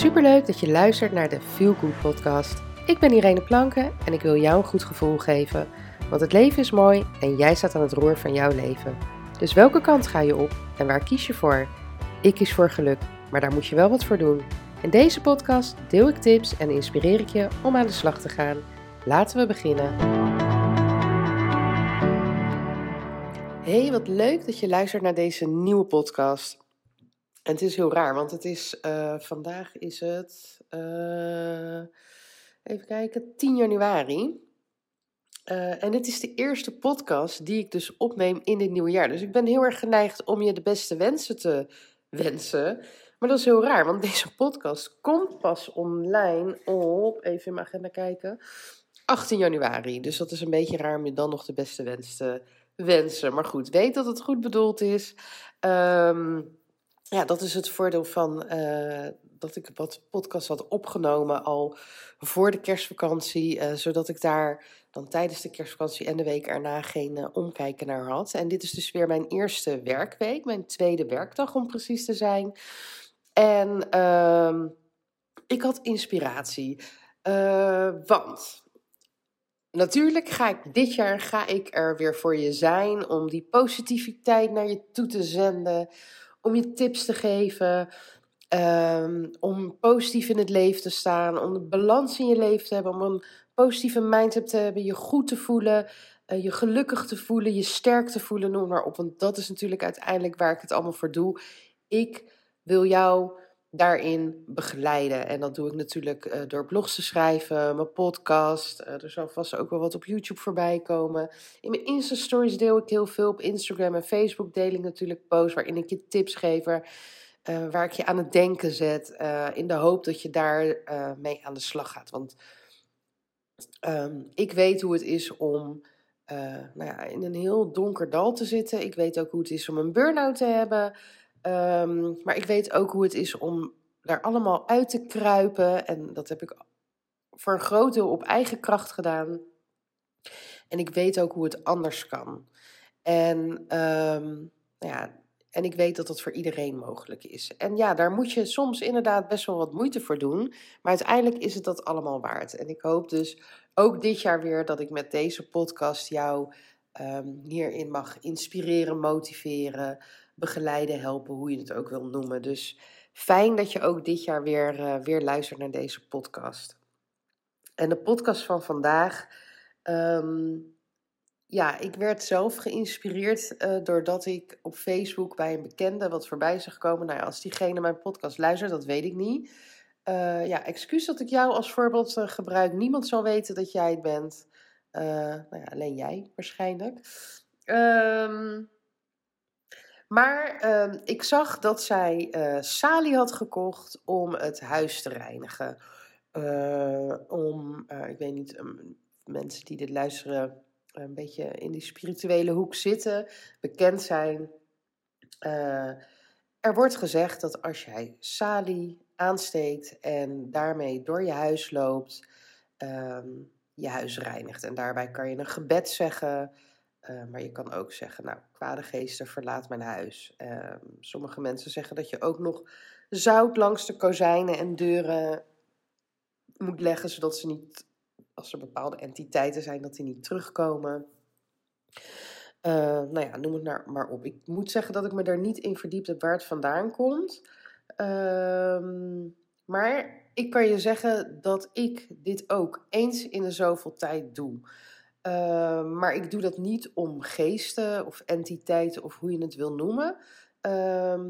Superleuk dat je luistert naar de Feel Good podcast. Ik ben Irene Planken en ik wil jou een goed gevoel geven. Want het leven is mooi en jij staat aan het roer van jouw leven. Dus welke kant ga je op en waar kies je voor? Ik kies voor geluk, maar daar moet je wel wat voor doen. In deze podcast deel ik tips en inspireer ik je om aan de slag te gaan. Laten we beginnen. Hey, wat leuk dat je luistert naar deze nieuwe podcast. En het is heel raar, want het is, eh, vandaag is het, eh, even kijken, 10 januari. Uh, en dit is de eerste podcast die ik dus opneem in dit nieuwe jaar. Dus ik ben heel erg geneigd om je de beste wensen te wensen. Maar dat is heel raar, want deze podcast komt pas online op, even in mijn agenda kijken, 18 januari. Dus dat is een beetje raar om je dan nog de beste wens te wensen. Maar goed, weet dat het goed bedoeld is. Um, ja, dat is het voordeel van uh, dat ik wat podcast had opgenomen al voor de kerstvakantie, uh, zodat ik daar dan tijdens de kerstvakantie en de week erna geen uh, omkijken naar had. En dit is dus weer mijn eerste werkweek, mijn tweede werkdag om precies te zijn. En uh, ik had inspiratie, want natuurlijk ga ik dit jaar ga ik er weer voor je zijn om die positiviteit naar je toe te zenden om je tips te geven. Um, om positief in het leven te staan, om de balans in je leven te hebben, om een positieve mindset te hebben, je goed te voelen, uh, je gelukkig te voelen, je sterk te voelen, noem maar op. Want dat is natuurlijk uiteindelijk waar ik het allemaal voor doe. Ik wil jou daarin begeleiden. En dat doe ik natuurlijk uh, door blogs te schrijven, mijn podcast. Uh, er zal vast ook wel wat op YouTube voorbij komen. In mijn Insta-stories deel ik heel veel. Op Instagram en Facebook deel ik natuurlijk posts waarin ik je tips geef. Waar ik je aan het denken zet. in de hoop dat je daar mee aan de slag gaat. Want um, ik weet hoe het is om nou ja, in een heel donker dal te zitten. Ik weet ook hoe het is om een burn-out te hebben. Um, maar ik weet ook hoe het is om daar allemaal uit te kruipen. En dat heb ik voor een groot deel op eigen kracht gedaan. En ik weet ook hoe het anders kan. En, um, ja, en ik weet dat dat voor iedereen mogelijk is. En ja, daar moet je soms inderdaad best wel wat moeite voor doen. Maar uiteindelijk is het dat allemaal waard. En ik hoop dus ook dit jaar weer dat ik met deze podcast jou um, hierin mag inspireren, motiveren begeleiden, helpen, hoe je het ook wil noemen. Dus fijn dat je ook dit jaar weer, uh, weer luistert naar deze podcast. En de podcast van vandaag. Um, ja, ik werd zelf geïnspireerd uh, doordat ik op Facebook bij een bekende wat voorbij zag komen. Nou ja, als diegene mijn podcast luistert, dat weet ik niet. Uh, ja, excuus dat ik jou als voorbeeld gebruik. Niemand zal weten dat jij het bent. nou ja, alleen jij waarschijnlijk. Um, maar uh, ik zag dat zij uh, salie had gekocht om het huis te reinigen. Uh, om, eh, ik weet niet, um, mensen die dit luisteren een beetje in die spirituele hoek zitten, bekend zijn. er wordt gezegd dat als jij salie aansteekt en daarmee door je huis loopt, um, je huis reinigt. En daarbij kan je een gebed zeggen. Uh, maar je kan ook zeggen, nou, kwade geesten, verlaat mijn huis. Uh, sommige mensen zeggen dat je ook nog zout langs de kozijnen en deuren moet leggen, zodat ze niet, als er bepaalde entiteiten zijn, dat die niet terugkomen. Uh, nou ja, noem het maar, op. Ik moet zeggen dat ik me daar niet in verdiept heb waar het vandaan komt. Ehm, maar ik kan je zeggen dat ik dit ook eens in de zoveel tijd doe. Uh, maar ik doe dat niet om geesten of entiteiten of hoe je het wil noemen. Uh,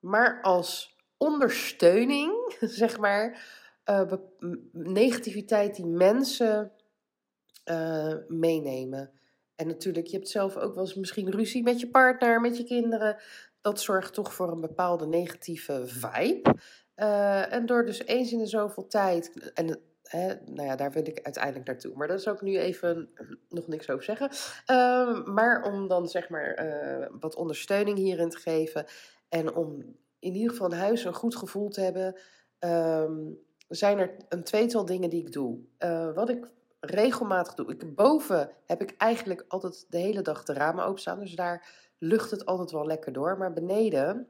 maar als ondersteuning, zeg maar, uh, negativiteit die mensen uh, meenemen. En natuurlijk, je hebt zelf ook wel eens misschien ruzie met je partner, met je kinderen. Dat zorgt toch voor een bepaalde negatieve vibe. Uh, en door dus eens in de zoveel tijd, en Nou ja, daar wil ik uiteindelijk naartoe. Maar daar zal ik nu even nog niks over zeggen. Uh, maar om dan zeg maar uh, wat ondersteuning hierin te geven. En om in ieder geval in huis een goed gevoel te hebben. Um, zijn er een tweetal dingen die ik doe. Uh, wat ik regelmatig doe. Ik, boven heb ik eigenlijk altijd de hele dag de ramen openstaan. Dus daar lucht het altijd wel lekker door. Maar beneden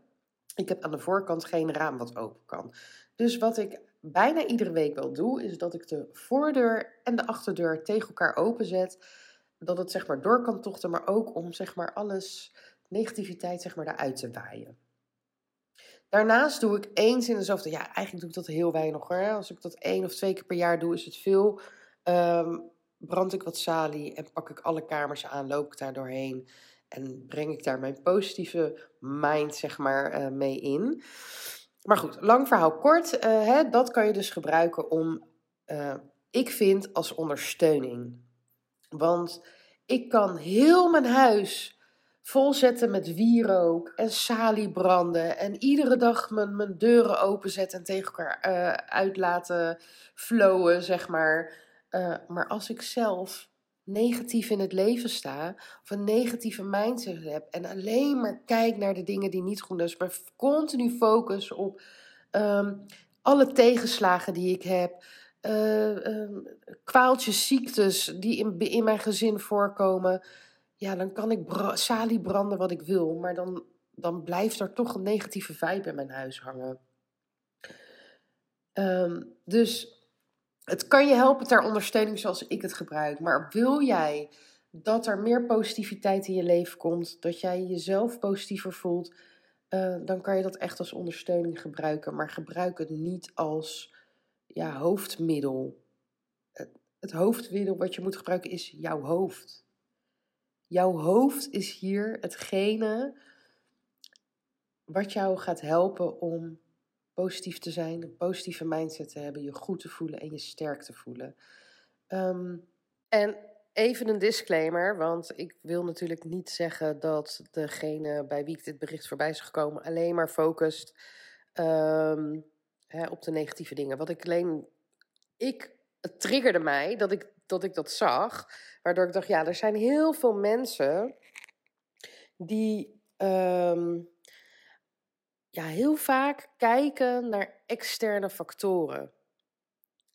Ik heb aan de voorkant geen raam wat open kan. Dus wat ik bijna iedere week wel doe, is dat ik de voordeur en de achterdeur tegen elkaar openzet. Dat het zeg maar door kan tochten, maar ook om zeg maar alles, negativiteit zeg maar daaruit te waaien. Daarnaast doe ik eens in de zoveel, ja eigenlijk doe ik dat heel weinig hoor. Als ik dat één of twee keer per jaar doe, is het veel. Um, brand ik wat salie en pak ik alle kamers aan, loop ik daar doorheen. En breng ik daar mijn positieve mind, zeg maar, uh, mee in. Maar goed, lang verhaal kort. Uh, hè, dat kan je dus gebruiken om, uh, ik vind, als ondersteuning. Want ik kan heel mijn huis volzetten met wierook en saliebranden. En iedere dag mijn, mijn deuren openzetten en tegen elkaar uh, uit laten flowen, zeg maar. Maar als ik zelf negatief in het leven sta, of een negatieve mindset heb en alleen maar kijk naar de dingen die niet goed zijn, dus maar continu focus op um, alle tegenslagen die ik heb, uh, uh, kwaaltjes, ziektes die in, in mijn gezin voorkomen, ja, dan kan ik bra branden wat ik wil, maar dan, dan blijft er toch een negatieve vibe in mijn huis hangen. Um, dus het kan je helpen ter ondersteuning zoals ik het gebruik. Maar wil jij dat er meer positiviteit in je leven komt, dat jij jezelf positiever voelt, uh, dan kan je dat echt als ondersteuning gebruiken. Maar gebruik het niet als ja, hoofdmiddel. Het, het hoofdmiddel wat je moet gebruiken is jouw hoofd. Jouw hoofd is hier hetgene wat jou gaat helpen om positief te zijn, een positieve mindset te hebben, je goed te voelen en je sterk te voelen. Um, en even een disclaimer, want ik wil natuurlijk niet zeggen dat degene bij wie ik dit bericht voorbij is gekomen alleen maar focust um, hè, op de negatieve dingen. Wat ik alleen, ik, het triggerde mij dat ik, dat ik dat zag, waardoor ik dacht, ja, er zijn heel veel mensen die um, ja, heel vaak kijken naar externe factoren.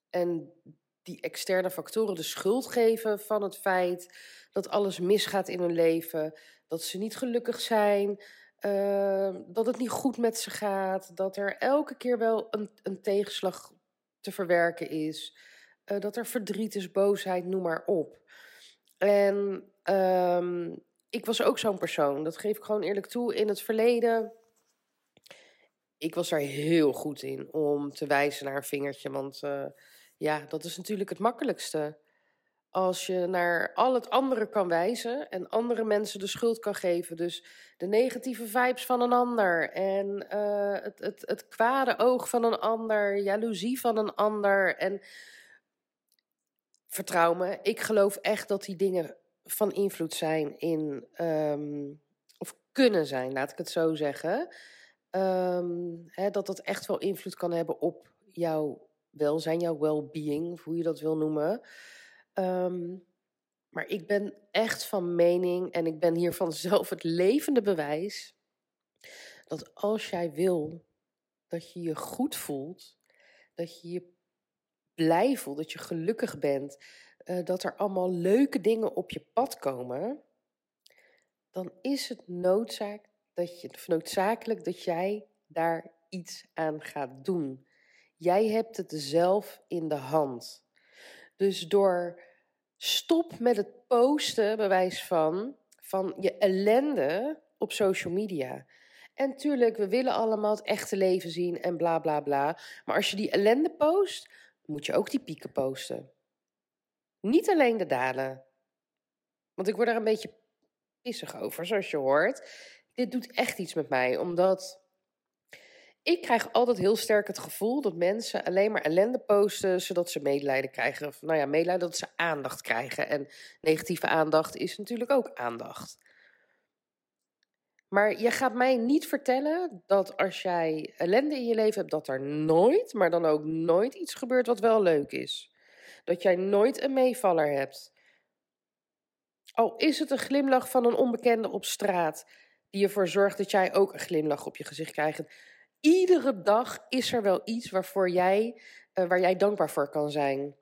En die externe factoren de schuld geven van het feit dat alles misgaat in hun leven, dat ze niet gelukkig zijn, uh, dat het niet goed met ze gaat, dat er elke keer wel een, een tegenslag te verwerken is, uh, dat er verdriet is, boosheid, noem maar op. En um, ik was ook zo'n persoon, dat geef ik gewoon eerlijk toe. In het verleden ik was daar heel goed in om te wijzen naar een vingertje. Want uh, ja, dat is natuurlijk het makkelijkste. Als je naar al het andere kan wijzen en andere mensen de schuld kan geven. Dus de negatieve vibes van een ander en uh, het, het, het kwade oog van een ander, jaloezie van een ander. En vertrouw me, ik geloof echt dat die dingen van invloed zijn in, um, of kunnen zijn, laat ik het zo zeggen. Um, hè, dat dat echt wel invloed kan hebben op jouw welzijn, jouw well-being, hoe je dat wil noemen. Um, maar ik ben echt van mening, en ik ben hiervan zelf het levende bewijs, dat als jij wil dat je je goed voelt, dat je je blij voelt, dat je gelukkig bent, uh, dat er allemaal leuke dingen op je pad komen, dan is het noodzaak dat je, noodzakelijk dat jij daar iets aan gaat doen. Jij hebt het zelf in de hand. Dus door stop met het posten, bewijs van, van je ellende op social media. En tuurlijk, we willen allemaal het echte leven zien en bla bla bla. Maar als je die ellende post, moet je ook die pieken posten. Niet alleen de dalen. Want ik word er een beetje pissig over, zoals je hoort dit doet echt iets met mij, omdat ik krijg altijd heel sterk het gevoel dat mensen alleen maar ellende posten zodat ze medelijden krijgen. Of nou ja, medelijden dat ze aandacht krijgen. En negatieve aandacht is natuurlijk ook aandacht. Maar je gaat mij niet vertellen dat als jij ellende in je leven hebt, dat er nooit, maar dan ook nooit iets gebeurt wat wel leuk is. Dat jij nooit een meevaller hebt. Al is het een glimlach van een onbekende op straat die ervoor zorgt dat jij ook een glimlach op je gezicht krijgt. Iedere dag is er wel iets waarvoor jij, uh, waar jij dankbaar voor kan zijn.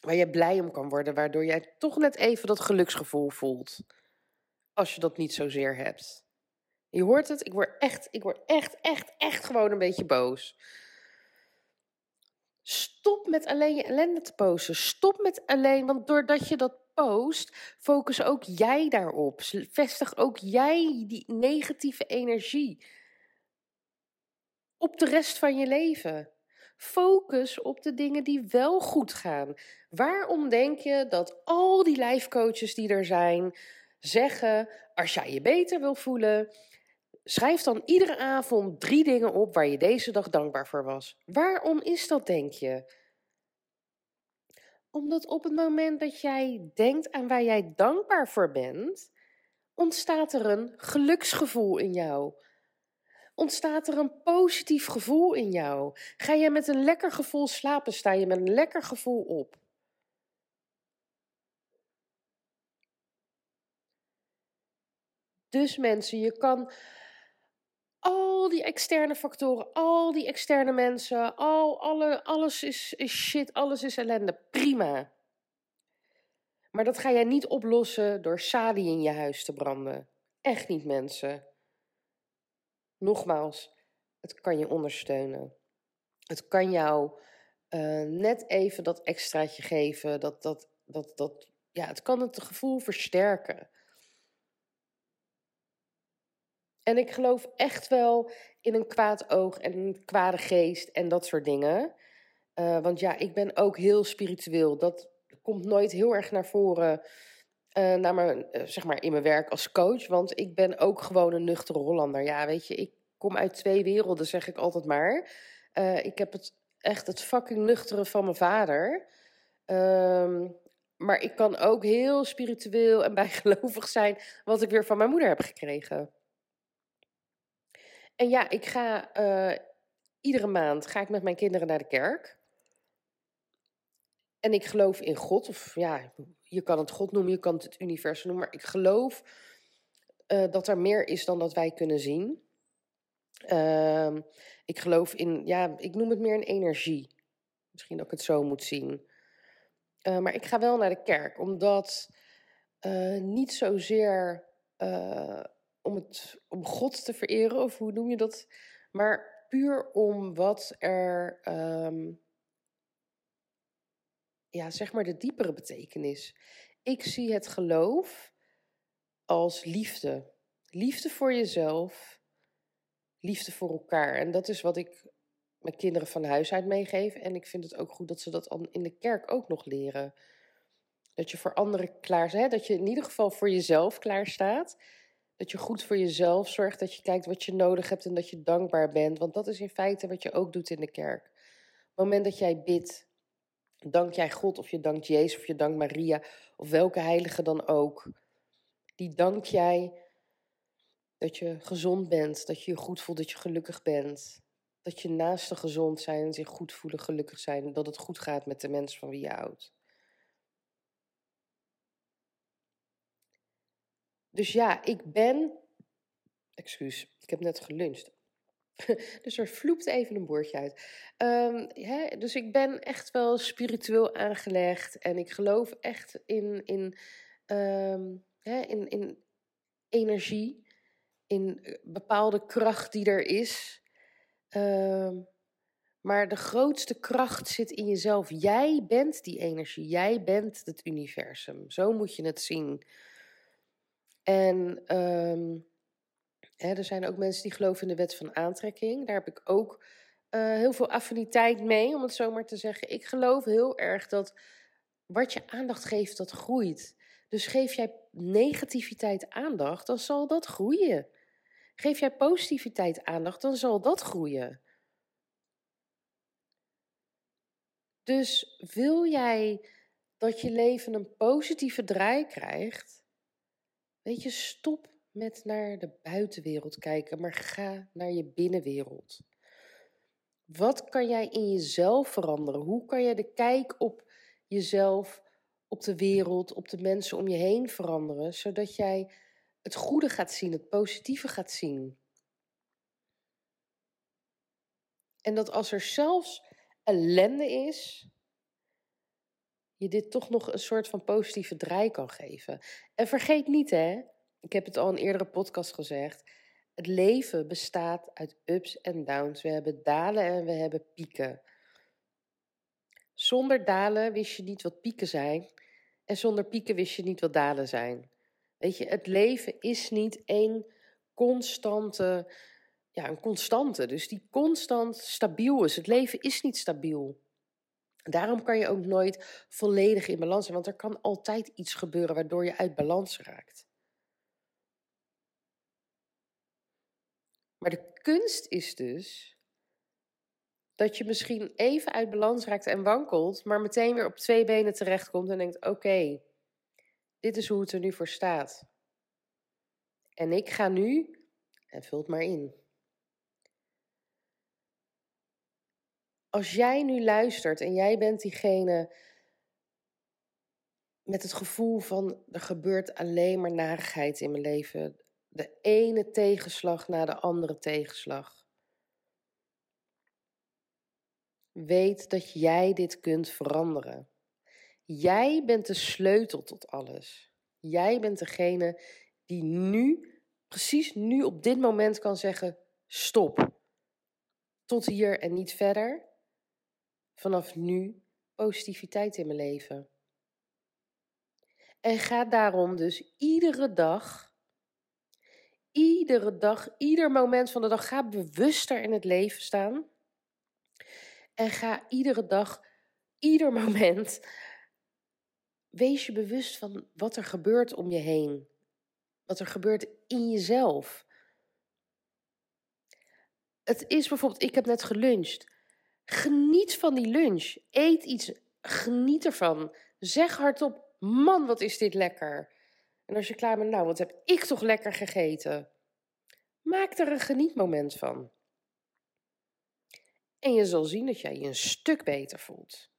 Waar je blij om kan worden, waardoor jij toch net even dat geluksgevoel voelt. Als je dat niet zozeer hebt. Je hoort het, ik word echt, ik word echt, echt, echt gewoon een beetje boos. Stop met alleen je ellende te posten. Stop met alleen, want doordat je dat focus ook jij daarop. Vestig ook jij die negatieve energie op de rest van je leven. Focus op de dingen die wel goed gaan. Waarom denk je dat al die lijfcoaches die er zijn zeggen: als jij je beter wil voelen, schrijf dan iedere avond drie dingen op waar je deze dag dankbaar voor was. Waarom is dat, denk je? Omdat op het moment dat jij denkt aan waar jij dankbaar voor bent, ontstaat er een geluksgevoel in jou ontstaat er een positief gevoel in jou. Ga je met een lekker gevoel slapen, sta je met een lekker gevoel op. Dus mensen, je kan al die externe factoren, al die externe mensen, al, alle, alles is, is shit, alles is ellende. Prima. Maar dat ga jij niet oplossen door sali in je huis te branden. Echt niet, mensen. Nogmaals, het kan je ondersteunen. Het kan jou uh, net even dat extraatje geven. Dat, dat, dat, dat, ja, het kan het gevoel versterken. En ik geloof echt wel in een kwaad oog en een kwade geest en dat soort dingen. Uh, want ja, ik ben ook heel spiritueel. Dat komt nooit heel erg naar voren uh, naar mijn, uh, zeg maar in mijn werk als coach. Want ik ben ook gewoon een nuchtere Hollander. Ja, weet je, ik kom uit twee werelden, zeg ik altijd maar. Ik heb het echt het fucking nuchtere van mijn vader. Um, maar ik kan ook heel spiritueel en bijgelovig zijn, wat ik weer van mijn moeder heb gekregen. En ja, ik ga iedere maand ga ik met mijn kinderen naar de kerk. En ik geloof in God, of ja, je kan het God noemen, je kan het universum noemen, maar ik geloof uh, dat er meer is dan dat wij kunnen zien. Uh, ik geloof in, ja, ik noem het meer een energie. Misschien dat ik het zo moet zien. Uh, maar ik ga wel naar de kerk, omdat niet zozeer om, het, om God te vereren, of hoe noem je dat, maar puur om wat er. Um, ja, zeg maar de diepere betekenis. Ik zie het geloof als liefde. Liefde voor jezelf, liefde voor elkaar. En dat is wat ik mijn kinderen van huis uit meegeef. En ik vind het ook goed dat ze dat in de kerk ook nog leren. Dat je voor anderen klaar bent. Dat je in ieder geval voor jezelf klaar staat. Dat je goed voor jezelf zorgt. Dat je kijkt wat je nodig hebt en dat je dankbaar bent. Want dat is in feite wat je ook doet in de kerk. Op het moment dat jij bidt, Dank jij God of je dankt Jezus of je dankt Maria of welke heilige dan ook. Die dank jij dat je gezond bent, dat je je goed voelt, dat je gelukkig bent. Dat je naasten gezond zijn en zich goed voelen, gelukkig zijn. Dat het goed gaat met de mensen van wie je houdt. Dus ja, ik ben. Excuus, ik heb net geluncht. dus er vloept even een boordje uit. Um, hè, dus ik ben echt wel spiritueel aangelegd en ik geloof echt in, in, um, hè, in, in energie, in eh, bepaalde kracht die er is. Um, maar de grootste kracht zit in jezelf. Jij bent die energie, jij bent het universum. Zo moet je het zien. En er zijn ook mensen die geloven in de wet van aantrekking. Daar heb ik ook uh, heel veel affiniteit mee, om het zo maar te zeggen. Ik geloof heel erg dat wat je aandacht geeft, dat groeit. Dus geef jij negativiteit aandacht, dan zal dat groeien. Geef jij positiviteit aandacht, dan zal dat groeien. Dus wil jij dat je leven een positieve draai krijgt, weet je, stop met naar de buitenwereld kijken, maar ga naar je binnenwereld. Wat kan jij in jezelf veranderen? Hoe kan jij de kijk op jezelf, op de wereld, op de mensen om je heen veranderen, zodat jij het goede gaat zien, het positieve gaat zien? En dat als er zelfs ellende is, je dit toch nog een soort van positieve draai kan geven. En vergeet niet, hè, ik heb het al in eerdere podcast gezegd. Het leven bestaat uit ups en downs. We hebben dalen en we hebben pieken. Zonder dalen wist je niet wat pieken zijn. En zonder pieken wist je niet wat dalen zijn. Weet je, het leven is niet één constante, ja, een constante. Dus die constant stabiel is. Het leven is niet stabiel. Daarom kan je ook nooit volledig in balans zijn, want er kan altijd iets gebeuren waardoor je uit balans raakt. Maar de kunst is dus dat je misschien even uit balans raakt en wankelt, maar meteen weer op twee benen terechtkomt en denkt: oké, dit is hoe het er nu voor staat. En ik ga nu, en vul het maar in. Als jij nu luistert en jij bent diegene met het gevoel van er gebeurt alleen maar narigheid in mijn leven, de ene tegenslag na de andere tegenslag. Weet dat jij dit kunt veranderen. Jij bent de sleutel tot alles. Jij bent degene die nu, precies nu op dit moment kan zeggen: stop. Tot hier en niet verder. Vanaf nu positiviteit in mijn leven. En ga daarom dus iedere dag, iedere dag, ieder moment van de dag, ga bewuster in het leven staan. En ga iedere dag, ieder moment wees je bewust van wat er gebeurt om je heen. Wat er gebeurt in jezelf. Het is bijvoorbeeld, ik heb net geluncht. Geniet van die lunch. Eet iets, geniet ervan. Zeg hardop, man, wat is dit lekker. En als je klaar bent, nou, wat heb ik toch lekker gegeten. Maak er een genietmoment van. En je zal zien dat jij je een stuk beter voelt.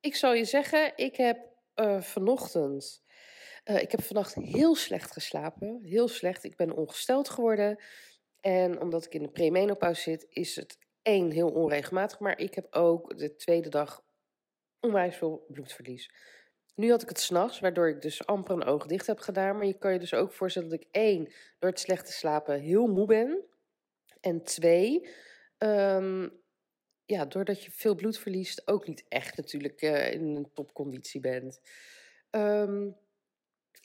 Ik zal je zeggen, ik heb uh, vanochtend. Uh, ik heb vannacht heel slecht geslapen. Heel slecht. Ik ben ongesteld geworden. En omdat ik in de premenopauze zit, is het één heel onregelmatig. Maar ik heb ook de tweede dag onwijs veel bloedverlies. Nu had ik het s'nachts, waardoor ik dus amper een oog dicht heb gedaan. Maar je kan je dus ook voorstellen dat ik één, door het slechte slapen, heel moe ben. En twee, um, ja, doordat je veel bloed verliest, ook niet echt natuurlijk uh, in een topconditie bent. Um,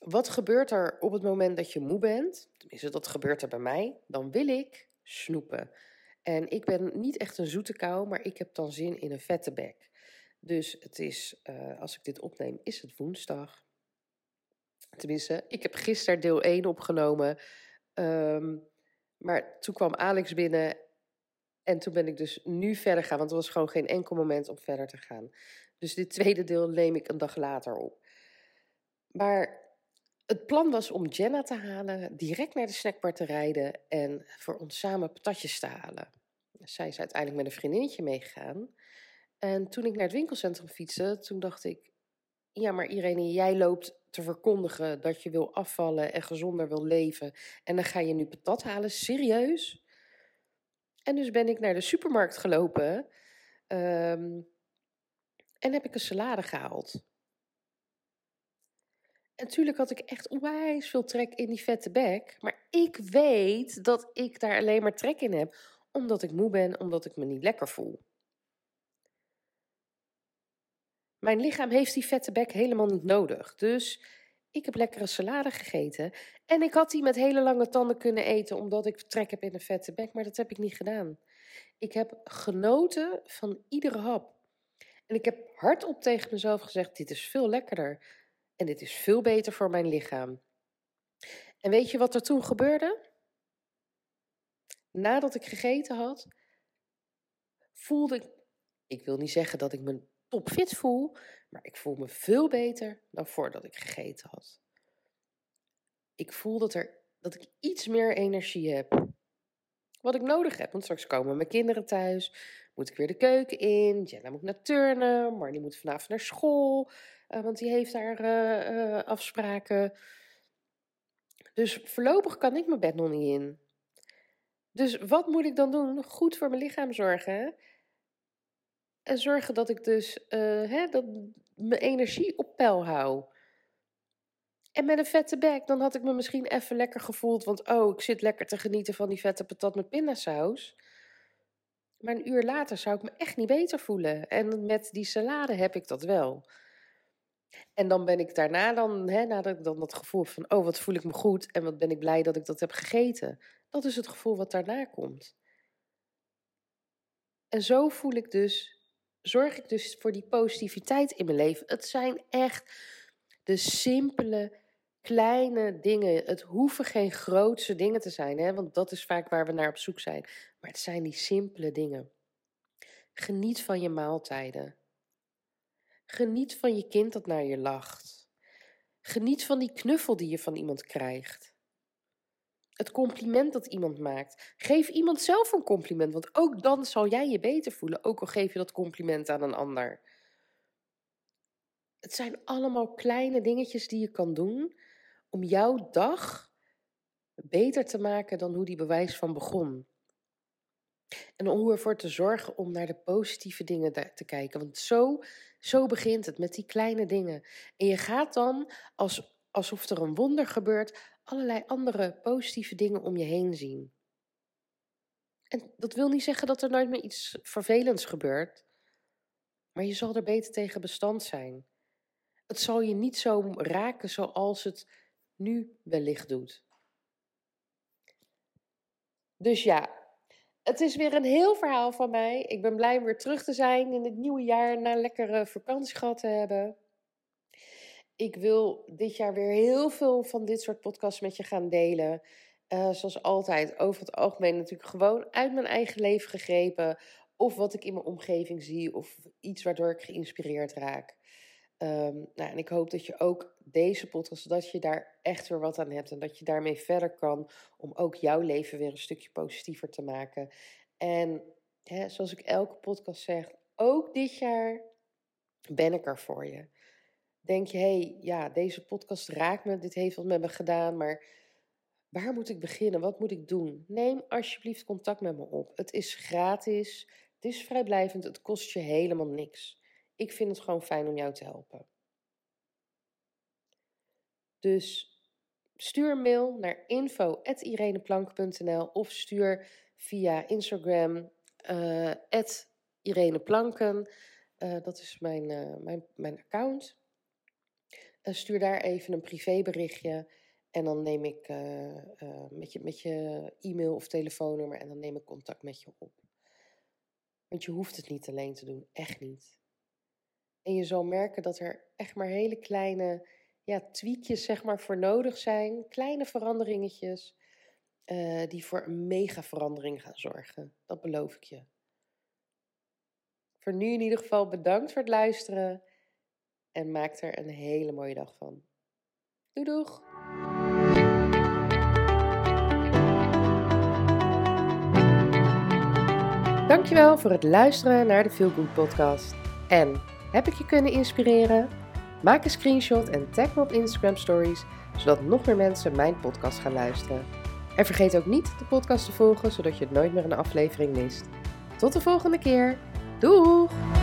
wat gebeurt er op het moment dat je moe bent? Tenminste, dat gebeurt er bij mij. Dan wil ik snoepen. En ik ben niet echt een zoete kou, maar ik heb dan zin in een vette bek. Dus het is, uh, als ik dit opneem, is het woensdag. Tenminste, ik heb gisteren deel 1 opgenomen. Um, maar toen kwam Alex binnen en toen ben ik dus nu verder gaan, want er was gewoon geen enkel moment om verder te gaan. Dus dit tweede deel neem ik een dag later op. Maar het plan was om Jenna te halen, direct naar de snackbar te rijden en voor ons samen patatjes te halen. Zij is uiteindelijk met een vriendinnetje meegegaan. En toen ik naar het winkelcentrum fietste, toen dacht ik, ja, maar Irene, jij loopt te verkondigen dat je wil afvallen en gezonder wil leven. En dan ga je nu patat halen, serieus? En dus ben ik naar de supermarkt gelopen um, en heb ik een salade gehaald. Natuurlijk had ik echt onwijs veel trek in die vette bek. Maar ik weet dat ik daar alleen maar trek in heb. Omdat ik moe ben, omdat ik me niet lekker voel. Mijn lichaam heeft die vette bek helemaal niet nodig. Dus ik heb lekkere salade gegeten. En ik had die met hele lange tanden kunnen eten, omdat ik trek heb in een vette bek. Maar dat heb ik niet gedaan. Ik heb genoten van iedere hap. En ik heb hardop tegen mezelf gezegd: dit is veel lekkerder. En dit is veel beter voor mijn lichaam. En weet je wat er toen gebeurde? Nadat ik gegeten had, voelde ik. Ik wil niet zeggen dat ik me topfit voel, maar ik voel me veel beter dan voordat ik gegeten had. Ik voel dat, er, dat ik iets meer energie heb. Wat ik nodig heb, want straks komen mijn kinderen thuis. Moet ik weer de keuken in. Jenna moet naar turnen. Marnie moet vanavond naar school. Uh, want die heeft daar uh, uh, afspraken. Dus voorlopig kan ik mijn bed nog niet in. Dus wat moet ik dan doen? Goed voor mijn lichaam zorgen. En zorgen dat ik dus hè, dat mijn energie op peil hou. En met een vette bek, dan had ik me misschien even lekker gevoeld. Want oh, ik zit lekker te genieten van die vette patat met pindasaus. Maar een uur later zou ik me echt niet beter voelen. En met die salade heb ik dat wel. En dan ben ik daarna dan, hè, na dat, dan dat gevoel van, oh wat voel ik me goed en wat ben ik blij dat ik dat heb gegeten. Dat is het gevoel wat daarna komt. En zo voel ik dus, zorg ik dus voor die positiviteit in mijn leven. Het zijn echt de simpele, kleine dingen. Het hoeven geen grootse dingen te zijn, hè, want dat is vaak waar we naar op zoek zijn. Maar het zijn die simpele dingen. Geniet van je maaltijden. Geniet van je kind dat naar je lacht. Geniet van die knuffel die je van iemand krijgt. Het compliment dat iemand maakt. Geef iemand zelf een compliment, want ook dan zal jij je beter voelen, ook al geef je dat compliment aan een ander. Het zijn allemaal kleine dingetjes die je kan doen om jouw dag beter te maken dan hoe die bewijs van begon. En om ervoor te zorgen om naar de positieve dingen te kijken. Want zo, zo begint het met die kleine dingen. En je gaat dan, als, alsof er een wonder gebeurt, allerlei andere positieve dingen om je heen zien. En dat wil niet zeggen dat er nooit meer iets vervelends gebeurt. Maar je zal er beter tegen bestand zijn. Het zal je niet zo raken zoals het nu wellicht doet. Dus ja, het is weer een heel verhaal van mij. Ik ben blij weer terug te zijn in het nieuwe jaar na een lekkere vakantie gehad te hebben. Ik wil dit jaar weer heel veel van dit soort podcasts met je gaan delen. Uh, zoals altijd, over het algemeen natuurlijk gewoon uit mijn eigen leven gegrepen. Of wat ik in mijn omgeving zie, of iets waardoor ik geïnspireerd raak. Um, nou, en ik hoop dat je ook deze podcast, dat je daar echt weer wat aan hebt en dat je daarmee verder kan om ook jouw leven weer een stukje positiever te maken. En hè, zoals ik elke podcast zeg, ook dit jaar ben ik er voor je. Denk je, hé, hey, ja, deze podcast raakt me, dit heeft wat met me gedaan, maar waar moet ik beginnen? Wat moet ik doen? Neem alsjeblieft contact met me op. Het is gratis, het is vrijblijvend, het kost je helemaal niks. Ik vind het gewoon fijn om jou te helpen. Dus stuur een mail naar info.ireneplank.nl of stuur via Instagram uh, @ireneplanken. Uh, dat is mijn, uh, mijn, mijn account. stuur daar even een privéberichtje. En dan neem ik met, je, met je e-mail of telefoonnummer en dan neem ik contact met je op. Want je hoeft het niet alleen te doen, echt niet. En je zal merken dat er echt maar hele kleine ja, tweakjes zeg maar, voor nodig zijn. Kleine veranderingetjes uh, die voor een mega verandering gaan zorgen. Dat beloof ik je. Voor nu in ieder geval bedankt voor het luisteren. En maak er een hele mooie dag van. Doei doeg! Dankjewel voor het luisteren naar de Feel Good podcast. En heb ik je kunnen inspireren? Maak een screenshot en tag me op Instagram Stories, zodat nog meer mensen mijn podcast gaan luisteren. En vergeet ook niet de podcast te volgen, zodat je nooit meer een aflevering mist. Tot de volgende keer. Doeg!